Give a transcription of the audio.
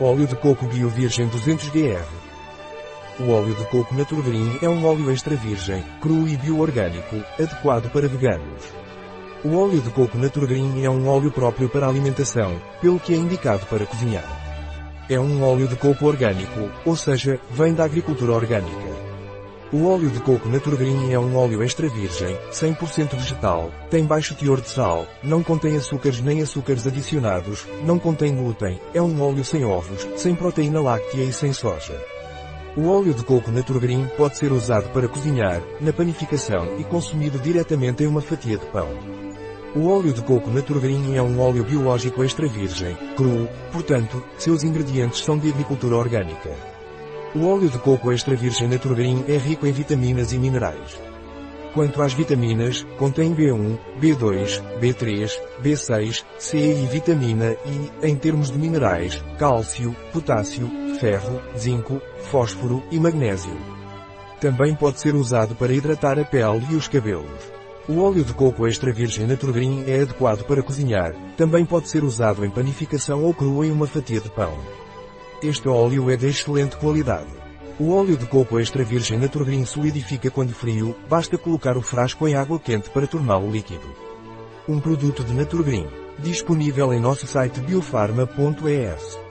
Óleo de coco bio virgem 200 gr. O óleo de coco Naturgreen é um óleo extra virgem, cru e bioorgânico, adequado para veganos. O óleo de coco Naturgreen é um óleo próprio para alimentação, pelo que é indicado para cozinhar. É um óleo de coco orgânico, ou seja, vem da agricultura orgânica. O óleo de coco Naturgreen é um óleo extra virgem, 100% vegetal, tem baixo teor de sal, não contém açúcares nem açúcares adicionados, não contém glúten, é um óleo sem ovos, sem proteína láctea e sem soja. O óleo de coco Naturgreen pode ser usado para cozinhar, na panificação e consumido diretamente em uma fatia de pão. O óleo de coco Naturgreen é um óleo biológico extra virgem, cru, portanto, seus ingredientes são de agricultura orgânica. O óleo de coco extra virgem Naturgreen é rico em vitaminas e minerais. Quanto às vitaminas, contém B1, B2, B3, B6, C e vitamina E, em termos de minerais, cálcio, potássio, ferro, zinco, fósforo e magnésio. Também pode ser usado para hidratar a pele e os cabelos. O óleo de coco extra virgem Naturgreen é adequado para cozinhar, também pode ser usado em panificação ou cru em uma fatia de pão. Este óleo é de excelente qualidade. O óleo de coco extra virgem Naturgreen solidifica quando frio, basta colocar o frasco em água quente para torná-lo líquido. Um produto de Naturgreen. Disponível em nosso site biofarma.es.